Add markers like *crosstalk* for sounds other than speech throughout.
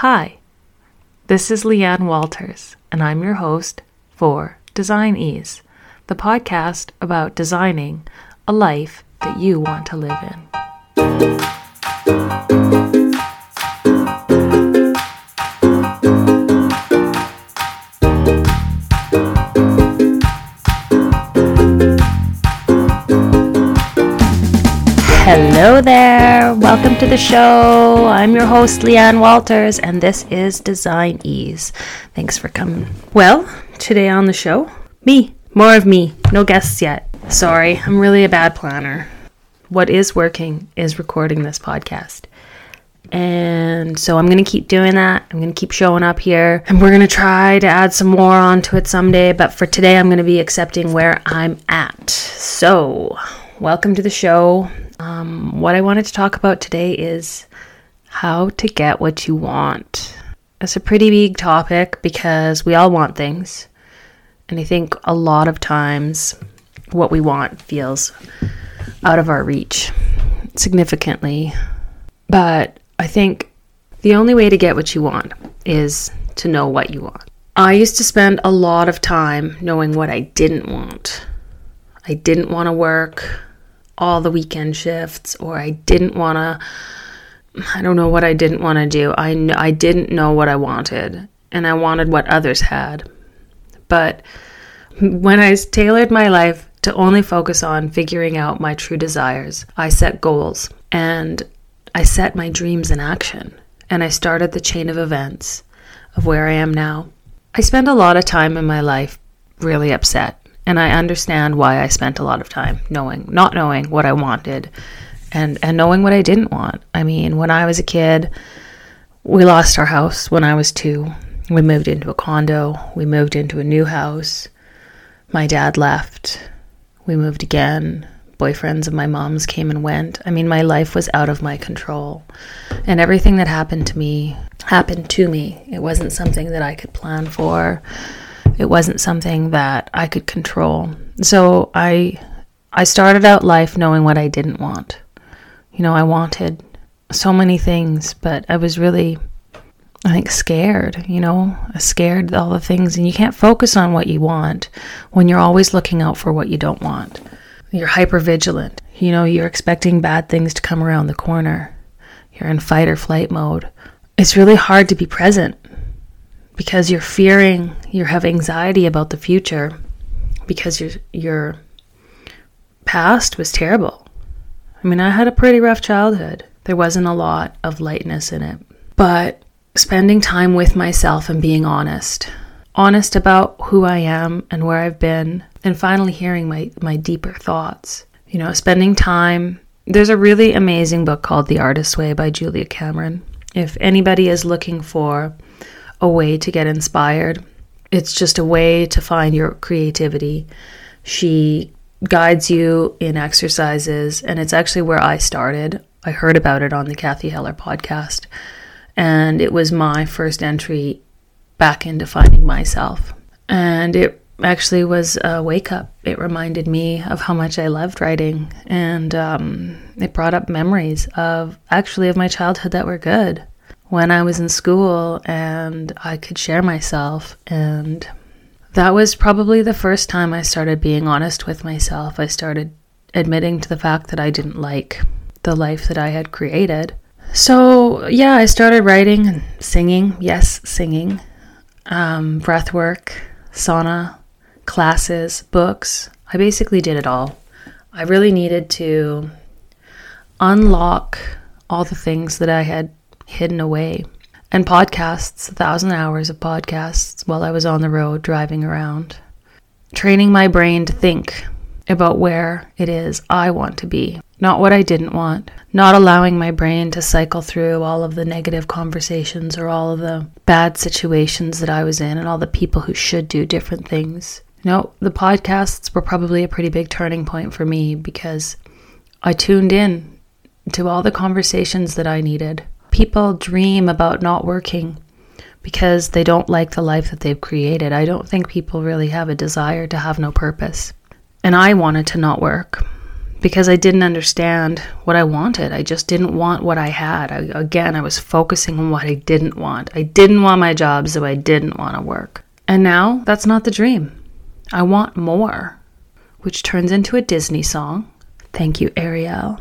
Hi, this is Leeanne Walters, and I'm your host for Design Ease, the podcast about designing a life that you want to live in. Hello there. Welcome to the show. I'm your host, Leeanne Walters, and this is Design Ease. Thanks for coming. Well, today on the show, me. More of me. No guests yet. Sorry, I'm really a bad planner. What is working is recording this podcast. And so I'm going to keep doing that. I'm going to keep showing up here. And we're going to try to add some more onto it someday. But for today, I'm going to be accepting where I'm at. So, welcome to the show. Um, what I wanted to talk about today is how to get what you want. It's a pretty big topic because we all want things. And I think a lot of times what we want feels out of our reach significantly. But I think the only way to get what you want is to know what you want. I used to spend a lot of time knowing what I didn't want. I didn't want to work all the weekend shifts or I didn't want to I don't know what I didn't want to do. I kn- I didn't know what I wanted and I wanted what others had. But when I tailored my life to only focus on figuring out my true desires, I set goals and I set my dreams in action and I started the chain of events of where I am now. I spend a lot of time in my life really upset and I understand why I spent a lot of time knowing, not knowing what I wanted and, and knowing what I didn't want. I mean, when I was a kid, we lost our house when I was two. We moved into a condo. We moved into a new house. My dad left. We moved again. Boyfriends of my mom's came and went. I mean, my life was out of my control. And everything that happened to me happened to me. It wasn't something that I could plan for it wasn't something that I could control. So I I started out life knowing what I didn't want. You know, I wanted so many things, but I was really I think scared, you know, scared all the things and you can't focus on what you want when you're always looking out for what you don't want. You're hyper vigilant. You know, you're expecting bad things to come around the corner. You're in fight or flight mode. It's really hard to be present because you're fearing, you have anxiety about the future because your your past was terrible. I mean, I had a pretty rough childhood. There wasn't a lot of lightness in it. But spending time with myself and being honest, honest about who I am and where I've been, and finally hearing my, my deeper thoughts. You know, spending time. There's a really amazing book called The Artist's Way by Julia Cameron. If anybody is looking for a way to get inspired. It's just a way to find your creativity. She guides you in exercises, and it's actually where I started. I heard about it on the Cathy Heller podcast, and it was my first entry back into finding myself. And it actually was a wake up. It reminded me of how much I loved writing, and um, it brought up memories of actually of my childhood that were good when I was in school and I could share myself. And that was probably the first time I started being honest with myself. I started admitting to the fact that I didn't like the life that I had created. So, yeah, I started writing and singing. Yes, singing. Um, breath work, sauna, classes, books. I basically did it all. I really needed to unlock all the things that I had hidden away. And podcasts, a thousand hours of podcasts while I was on the road driving around, training my brain to think about where it is I want to be, not what I didn't want, not allowing my brain to cycle through all of the negative conversations or all of the bad situations that I was in and all the people who should do different things. No, the podcasts were probably a pretty big turning point for me because I tuned in to all the conversations that I needed people dream about not working because they don't like the life that they've created. I don't think people really have a desire to have no purpose. And I wanted to not work because I didn't understand what I wanted. I just didn't want what I had. I, again, I was focusing on what I didn't want. I didn't want my job, so I didn't want to work. And now that's not the dream. I want more, which turns into a Disney song. Thank you, Ariel.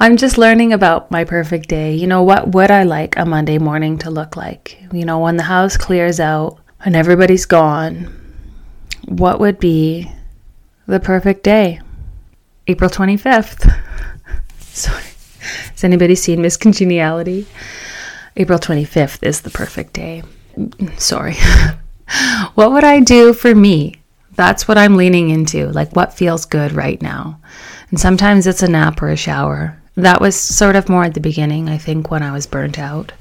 I'm just learning about my perfect day. You know, what would I like a Monday morning to look like? You know, when the house clears out and everybody's gone, what would be the perfect day? April 25th. *laughs* Sorry. Has anybody seen Miss Congeniality? April 25th is the perfect day. Sorry. *laughs* what would I do for me? That's what I'm leaning into. Like, what feels good right now? And sometimes it's a nap or a shower. That was sort of more at the beginning, I think, when I was burnt out.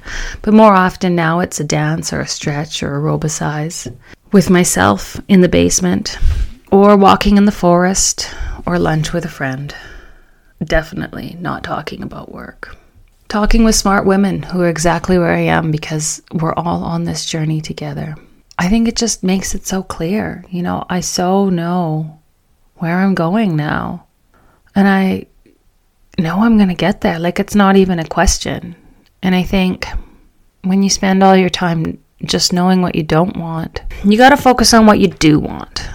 But more often now, it's a dance or a stretch or a robosize with myself in the basement, or walking in the forest, or lunch with a friend. Definitely not talking about work. Talking with smart women who are exactly where I am because we're all on this journey together. I think it just makes it so clear. You know, I so know where I'm going now. And I know I'm going to get there. Like it's not even a question. And I think when you spend all your time just knowing what you don't want, you got to focus on what you do want.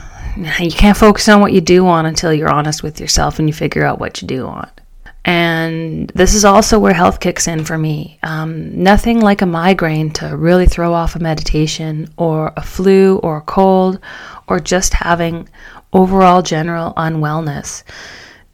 You can't focus on what you do want until you're honest with yourself and you figure out what you do want. And this is also where health kicks in for me. Um, nothing like a migraine to really throw off a meditation, or a flu, or a cold, or just having overall general unwellness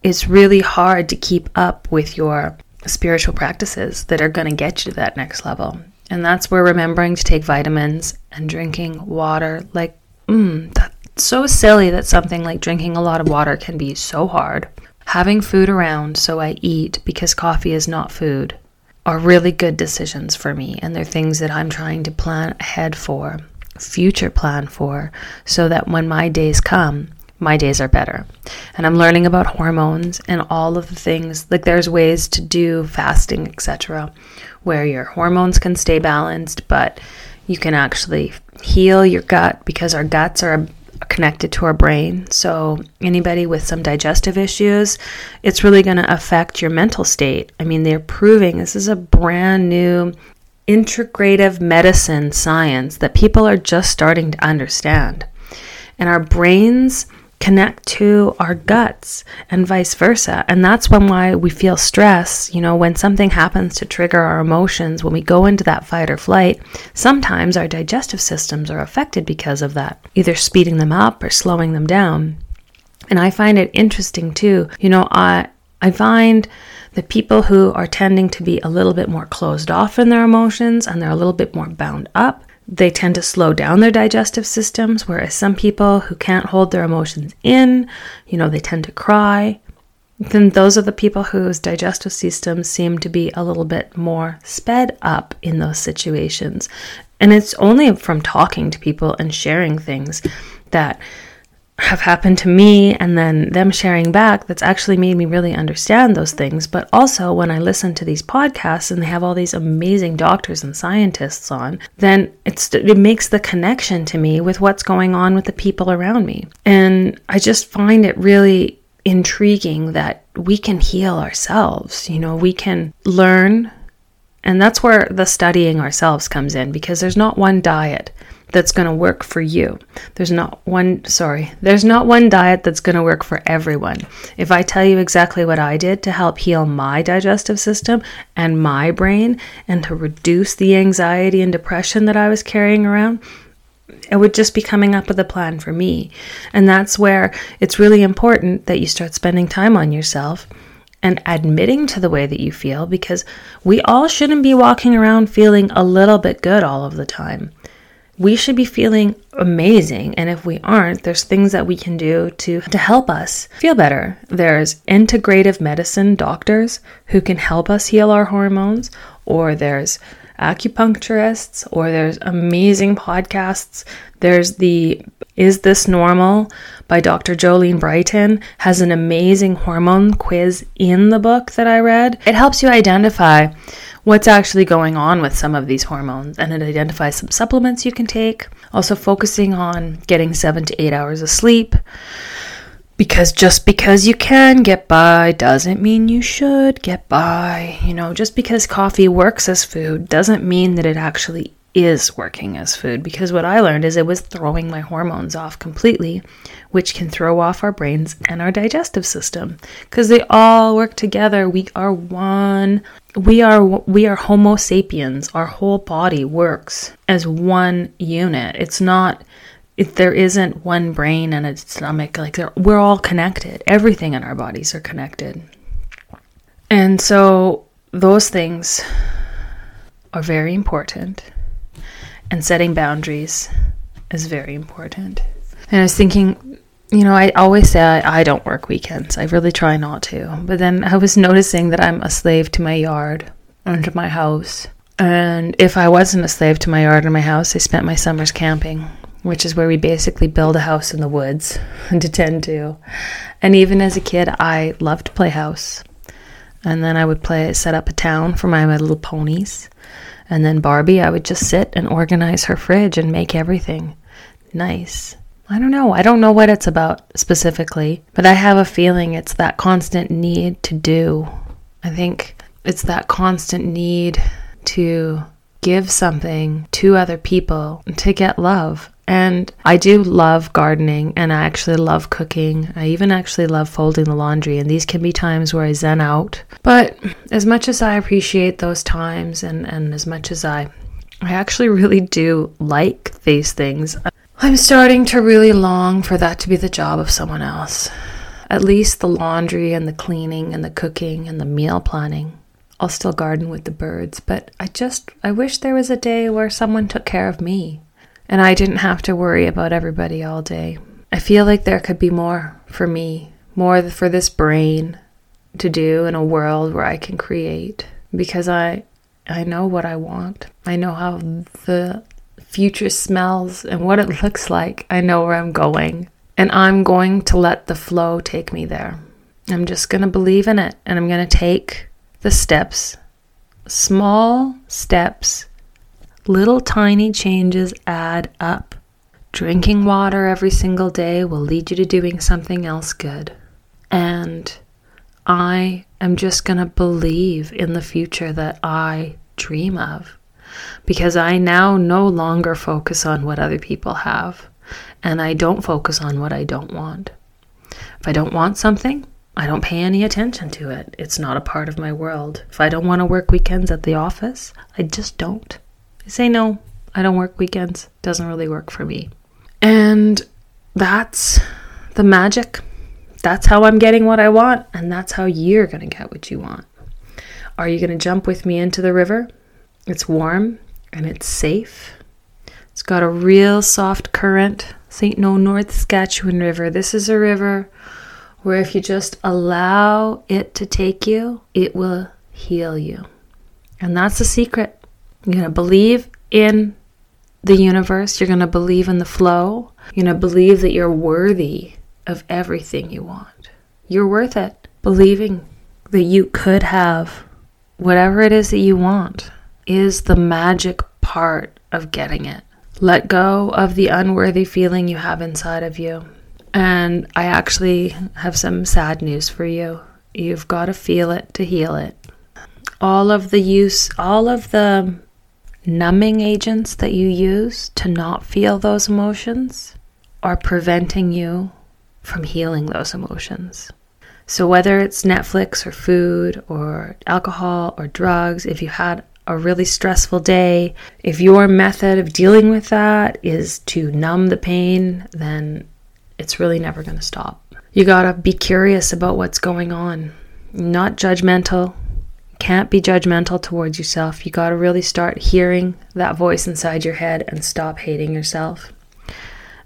it's really hard to keep up with your spiritual practices that are going to get you to that next level. And that's where remembering to take vitamins and drinking water, like, mm, that's so silly that something like drinking a lot of water can be so hard. Having food around so I eat because coffee is not food are really good decisions for me. And they're things that I'm trying to plan ahead for, future plan for, so that when my days come, my days are better. And I'm learning about hormones and all of the things. Like there's ways to do fasting, etc., where your hormones can stay balanced, but you can actually heal your gut because our guts are connected to our brain. So, anybody with some digestive issues, it's really going to affect your mental state. I mean, they're proving this is a brand new integrative medicine science that people are just starting to understand. And our brains connect to our guts and vice versa. And that's when why we feel stress, you know, when something happens to trigger our emotions, when we go into that fight or flight, sometimes our digestive systems are affected because of that, either speeding them up or slowing them down. And I find it interesting too. You know, I I find the people who are tending to be a little bit more closed off in their emotions and they're a little bit more bound up, they tend to slow down their digestive systems, whereas some people who can't hold their emotions in, you know, they tend to cry. Then those are the people whose digestive systems seem to be a little bit more sped up in those situations. And it's only from talking to people and sharing things that have happened to me and then them sharing back that's actually made me really understand those things. But also, when I listen to these podcasts and they have all these amazing doctors and scientists on, then it's it makes the connection to me with what's going on with the people around me. And I just find it really intriguing that we can heal ourselves. You know, we can learn. And that's where the studying ourselves comes in because there's not one diet that's going to work for you. There's not one, sorry, there's not one diet that's going to work for everyone. If I tell you exactly what I did to help heal my digestive system and my brain and to reduce the anxiety and depression that I was carrying around, it would just be coming up with a plan for me. And that's where it's really important that you start spending time on yourself and admitting to the way that you feel because we all shouldn't be walking around feeling a little bit good all of the time we should be feeling amazing. And if we aren't, there's things that we can do to, to help us feel better. There's integrative medicine doctors who can help us heal our hormones, or there's acupuncturists, or there's amazing podcasts. There's the Is This Normal by Dr. Jolene Brighten has an amazing hormone quiz in the book that I read. It helps you identify what's actually going on with some of these hormones and it identifies some supplements you can take. Also, focusing on getting seven to eight hours of sleep. Because just because you can get by doesn't mean you should get by. You know, just because coffee works as food doesn't mean that it actually is working as food. Because what I learned is it was throwing my hormones off completely, which can throw off our brains and our digestive system. Because they all work together. We are one. We are we are Homo sapiens. Our whole body works as one unit. It's not if there isn't one brain and a stomach. Like we're all connected. Everything in our bodies are connected. And so those things are very important. And setting boundaries is very important. And i was thinking you know i always say I, I don't work weekends i really try not to but then i was noticing that i'm a slave to my yard and to my house and if i wasn't a slave to my yard and my house i spent my summers camping which is where we basically build a house in the woods *laughs* to tend to. And even as a kid, I loved to play house. And then I would play set up a town for my, my little ponies. And then Barbie, I would just sit and organize her fridge and make everything nice. I don't know. I don't know what it's about specifically, but I have a feeling it's that constant need to do. I think it's that constant need to give something to other people to get love and I do love gardening and I actually love cooking. I even actually love folding the laundry. And these can be times where I zen out. But as much as I appreciate those times and, and as much as I, I actually really do like these things, I'm starting to really long for that to be the job of someone else. At least the laundry and the cleaning and the cooking and the meal planning. I'll still garden with the birds, but I just, I wish there was a day where someone took care of me and I didn't have to worry about everybody all day. I feel like there could be more for me, more for this brain to do in a world where I can create because I I know what I want. I know how the future smells and what it *laughs* looks like. I know where I'm going. And I'm going to let the flow take me there. I'm just going to believe in it and I'm going to take the steps, small steps Little tiny changes add up. Drinking water every single day will lead you to doing something else good. And I am just going to believe in the future that I dream of because I now no longer focus on what other people have and I don't focus on what I don't want. If I don't want something, I don't pay any attention to it. It's not a part of my world. If I don't want to work weekends at the office, I just don't. I say no, I don't work weekends. Doesn't really work for me. And that's the magic. That's how I'm getting what I want, and that's how you're going to get what you want. Are you going to jump with me into the river? It's warm and it's safe. It's got a real soft current. St. No North Saskatchewan River. This is a river where if you just allow it to take you, it will heal you. And that's the secret. You're going to believe in the universe. You're going to believe in the flow. You're going to believe that you're worthy of everything you want. You're worth it. Believing that you could have whatever it is that you want is the magic part of getting it. Let go of the unworthy feeling you have inside of you. And I actually have some sad news for you. You've got to feel it to heal it. All of the use, all of the numbing agents that you use to not feel those emotions are preventing you from healing those emotions. So, whether it's Netflix or food or alcohol or drugs, if you had a really stressful day, if your method of dealing with that is to numb the pain, then it's really never going to stop. You got to be curious about what's going on, not judgmental, can't be judgmental towards yourself. You got to really start hearing that voice inside your head and stop hating yourself.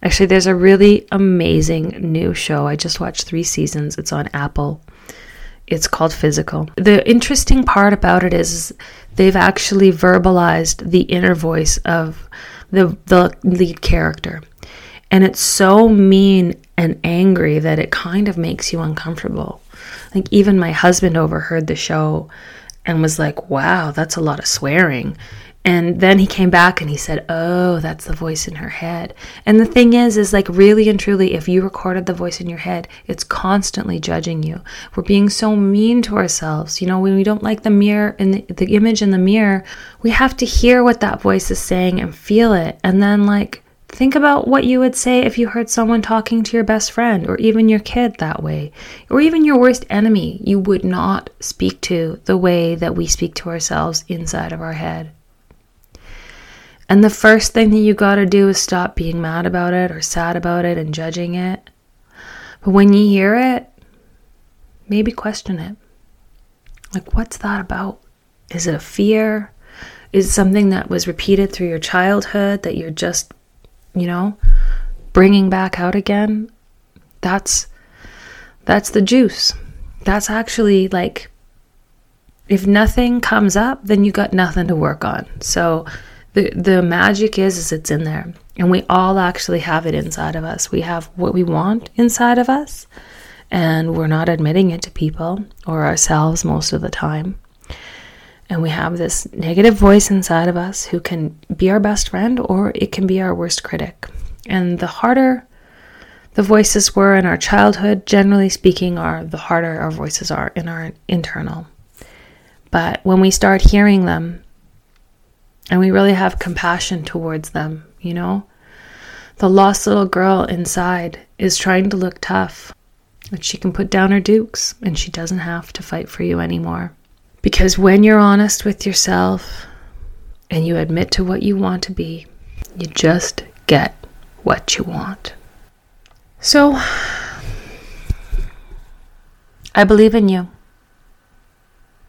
Actually, there's a really amazing new show. I just watched three seasons. It's on Apple. It's called Physical. The interesting part about it is they've actually verbalized the inner voice of the, the lead character. And it's so mean and angry that it kind of makes you uncomfortable. Like, even my husband overheard the show and was like, wow, that's a lot of swearing. And then he came back and he said, "Oh, that's the voice in her head." And the thing is is like really and truly if you recorded the voice in your head, it's constantly judging you. We're being so mean to ourselves. You know, when we don't like the mirror and the, the image in the mirror, we have to hear what that voice is saying and feel it. And then like Think about what you would say if you heard someone talking to your best friend or even your kid that way, or even your worst enemy. You would not speak to the way that we speak to ourselves inside of our head. And the first thing that you got to do is stop being mad about it or sad about it and judging it. But when you hear it, maybe question it. Like, what's that about? Is it a fear? Is it something that was repeated through your childhood that you're just, you know, bringing back out again? That's that's the juice. That's actually like if nothing comes up, then you got nothing to work on. So the the magic is is it's in there. And we all actually have it inside of us. We have what we want inside of us and we're not admitting it to people or ourselves most of the time. And we have this negative voice inside of us who can be our best friend or it can be our worst critic. And the harder the voices were in our childhood generally speaking are the harder our voices are in our internal. But when we start hearing them and we really have compassion towards them, you know? The lost little girl inside is trying to look tough, but she can put down her dukes and she doesn't have to fight for you anymore. Because when you're honest with yourself and you admit to what you want to be, you just get what you want. So, I believe in you.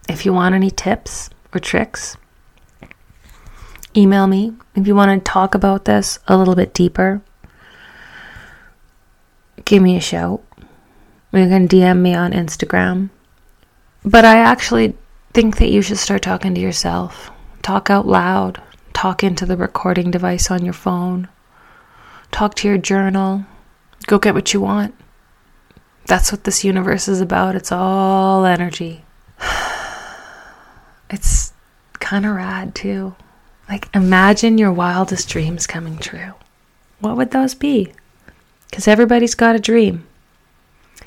If you want any tips or tricks, email me if you want to talk about this a little bit deeper. Give me a shout. You can DM me on Instagram. But I actually think that you should start talking to yourself. Talk out loud. Talk into the recording device on your phone. Talk to your journal. Go get what you want. That's what this universe is about. It's all energy. *sighs* It's kind of rad, too. Like, imagine your wildest dreams coming true. What would those be? Because everybody's got a dream.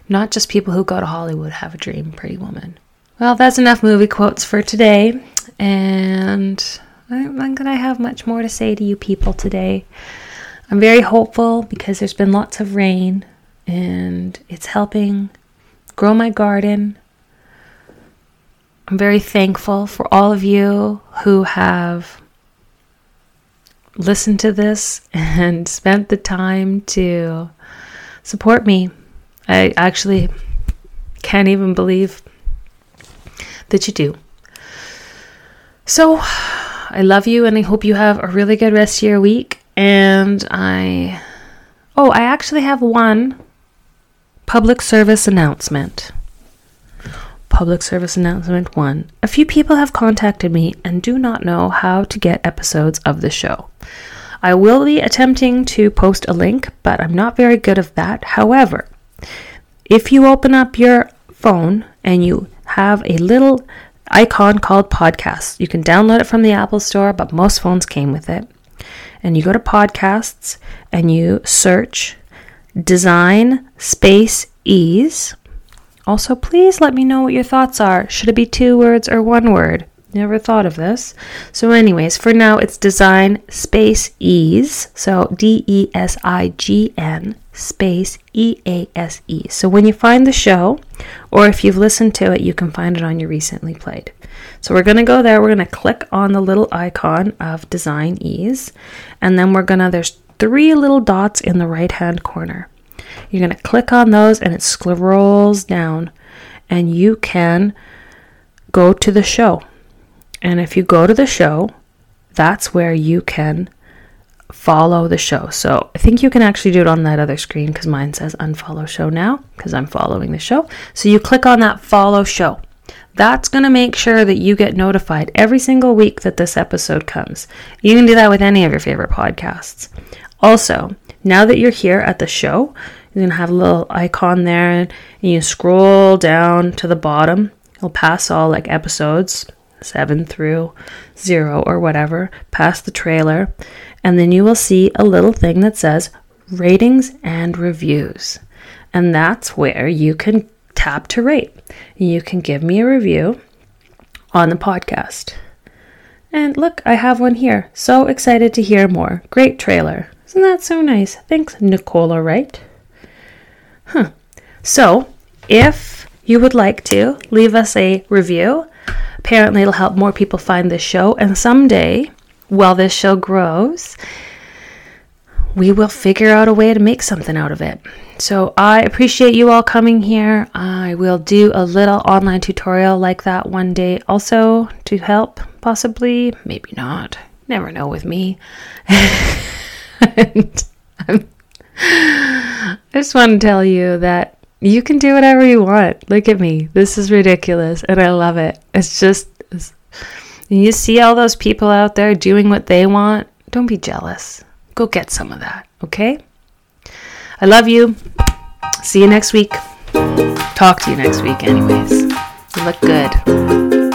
Not just people who go to Hollywood have a dream, Pretty Woman. Well, that's enough movie quotes for today. And I'm not going to have much more to say to you people today. I'm very hopeful because there's been lots of rain and it's helping grow my garden. I'm very thankful for all of you who have listened to this and *laughs* spent the time to support me. I actually can't even believe that you do. So, I love you and I hope you have a really good rest of your week. And I, oh, I actually have one public service announcement. Public service announcement one. A few people have contacted me and do not know how to get episodes of the show. I will be attempting to post a link, but I'm not very good at that. However, if you open up your phone and you have a little icon called podcasts, you can download it from the Apple Store, but most phones came with it. And you go to podcasts and you search design space ease also, please let me know what your thoughts are. Should it be two words or one word? Never thought of this. So, anyways, for now it's design space ease. So, D E S I G N space E A S E. So, when you find the show, or if you've listened to it, you can find it on your recently played. So, we're going to go there. We're going to click on the little icon of design ease. And then we're going to, there's three little dots in the right hand corner. You're going to click on those and it scrolls down and you can go to the show. And if you go to the show, that's where you can follow the show. So I think you can actually do it on that other screen because mine says unfollow show now because I'm following the show. So you click on that follow show. That's going to make sure that you get notified every single week that this episode comes. You can do that with any of your favorite podcasts. Also, now that you're here at the show, you're going to have a little icon there and you scroll down to the bottom. It'll pass all like episodes seven through zero or whatever, past the trailer, and then you will see a little thing that says ratings and reviews. And that's where you can tap to rate. You can give me a review on the podcast. And look, I have one here. So excited to hear more. Great trailer. Isn't that so nice? Thanks, Nicola Wright. Huh. So, if you would like to leave us a review, apparently it'll help more people find this show. And someday, while this show grows, we will figure out a way to make something out of it. So I appreciate you all coming here. I will do a little online tutorial like that one day also to help, possibly, maybe not. Never know with me. *laughs* and I just want to tell you that you can do whatever you want. Look at me. This is ridiculous and I love it. It's just it's, you see all those people out there doing what they want. Don't be jealous. Go get some of that, okay? I love you. See you next week. Talk to you next week, anyways. You look good.